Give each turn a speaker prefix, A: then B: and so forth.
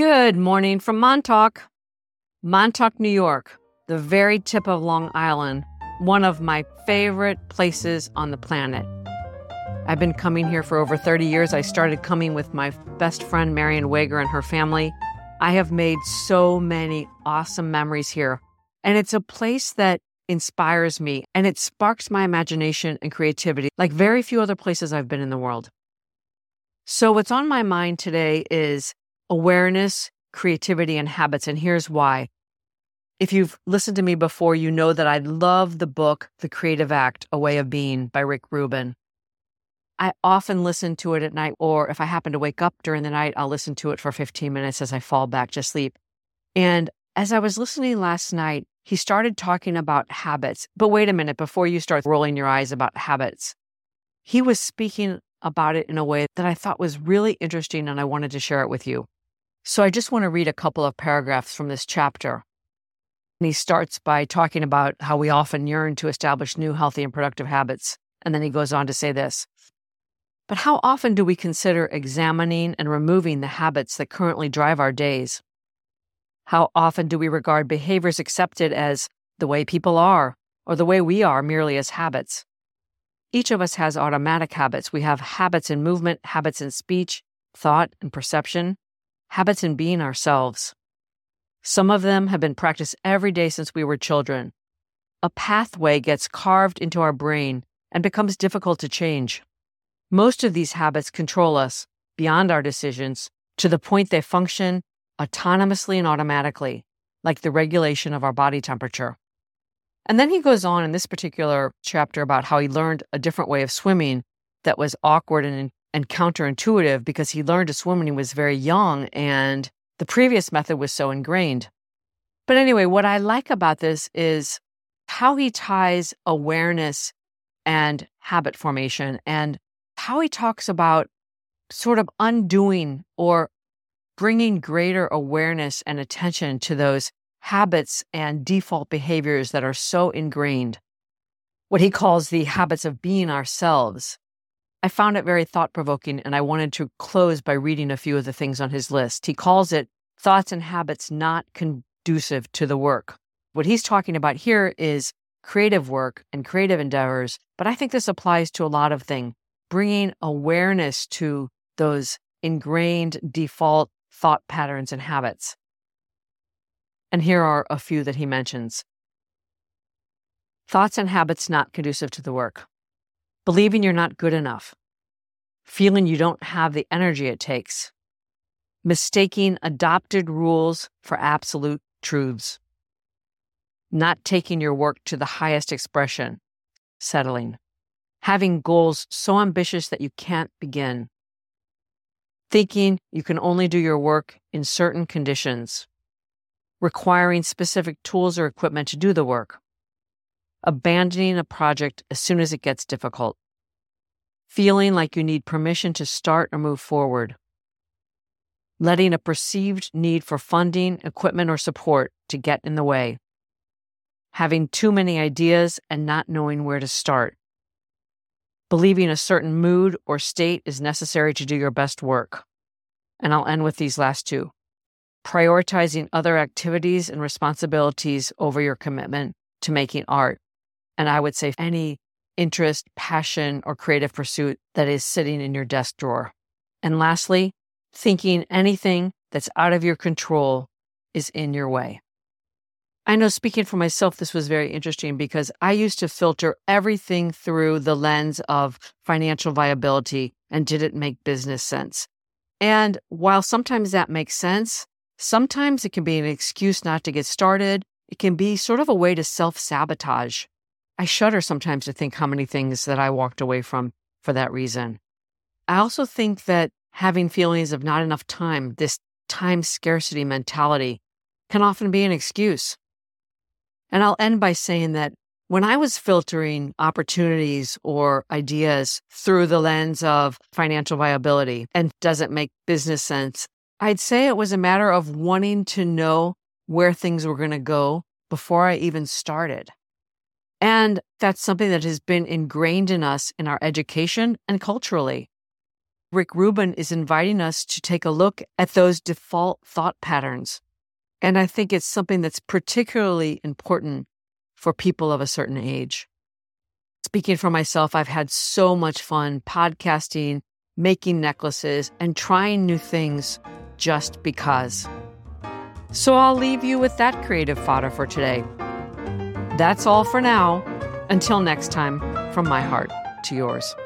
A: Good morning from Montauk. Montauk, New York, the very tip of Long Island, one of my favorite places on the planet. I've been coming here for over 30 years. I started coming with my best friend, Marion Wager, and her family. I have made so many awesome memories here. And it's a place that inspires me and it sparks my imagination and creativity like very few other places I've been in the world. So, what's on my mind today is awareness, creativity, and habits. And here's why. If you've listened to me before, you know that I love the book, The Creative Act A Way of Being by Rick Rubin. I often listen to it at night, or if I happen to wake up during the night, I'll listen to it for 15 minutes as I fall back to sleep. And as I was listening last night, he started talking about habits. But wait a minute, before you start rolling your eyes about habits, he was speaking about it in a way that I thought was really interesting, and I wanted to share it with you. So I just want to read a couple of paragraphs from this chapter. And he starts by talking about how we often yearn to establish new, healthy, and productive habits. And then he goes on to say this But how often do we consider examining and removing the habits that currently drive our days? How often do we regard behaviors accepted as the way people are or the way we are merely as habits? Each of us has automatic habits. We have habits in movement, habits in speech, thought, and perception, habits in being ourselves. Some of them have been practiced every day since we were children. A pathway gets carved into our brain and becomes difficult to change. Most of these habits control us beyond our decisions to the point they function autonomously and automatically, like the regulation of our body temperature. And then he goes on in this particular chapter about how he learned a different way of swimming that was awkward and and counterintuitive because he learned to swim when he was very young and the previous method was so ingrained. But anyway, what I like about this is how he ties awareness and habit formation and how he talks about sort of undoing or bringing greater awareness and attention to those habits and default behaviors that are so ingrained. What he calls the habits of being ourselves I found it very thought provoking, and I wanted to close by reading a few of the things on his list. He calls it thoughts and habits not conducive to the work. What he's talking about here is creative work and creative endeavors, but I think this applies to a lot of things, bringing awareness to those ingrained default thought patterns and habits. And here are a few that he mentions thoughts and habits not conducive to the work believing you're not good enough, feeling you don't have the energy it takes, mistaking adopted rules for absolute truths, not taking your work to the highest expression, settling, having goals so ambitious that you can't begin, thinking you can only do your work in certain conditions, requiring specific tools or equipment to do the work abandoning a project as soon as it gets difficult, feeling like you need permission to start or move forward, letting a perceived need for funding, equipment, or support to get in the way, having too many ideas and not knowing where to start, believing a certain mood or state is necessary to do your best work. And I'll end with these last two. Prioritizing other activities and responsibilities over your commitment to making art. And I would say any interest, passion, or creative pursuit that is sitting in your desk drawer. And lastly, thinking anything that's out of your control is in your way. I know speaking for myself, this was very interesting because I used to filter everything through the lens of financial viability and did it make business sense? And while sometimes that makes sense, sometimes it can be an excuse not to get started. It can be sort of a way to self sabotage I shudder sometimes to think how many things that I walked away from for that reason. I also think that having feelings of not enough time, this time scarcity mentality, can often be an excuse. And I'll end by saying that when I was filtering opportunities or ideas through the lens of financial viability and does it make business sense, I'd say it was a matter of wanting to know where things were going to go before I even started. And that's something that has been ingrained in us in our education and culturally. Rick Rubin is inviting us to take a look at those default thought patterns. And I think it's something that's particularly important for people of a certain age. Speaking for myself, I've had so much fun podcasting, making necklaces, and trying new things just because. So I'll leave you with that creative fodder for today. That's all for now. Until next time, from my heart to yours.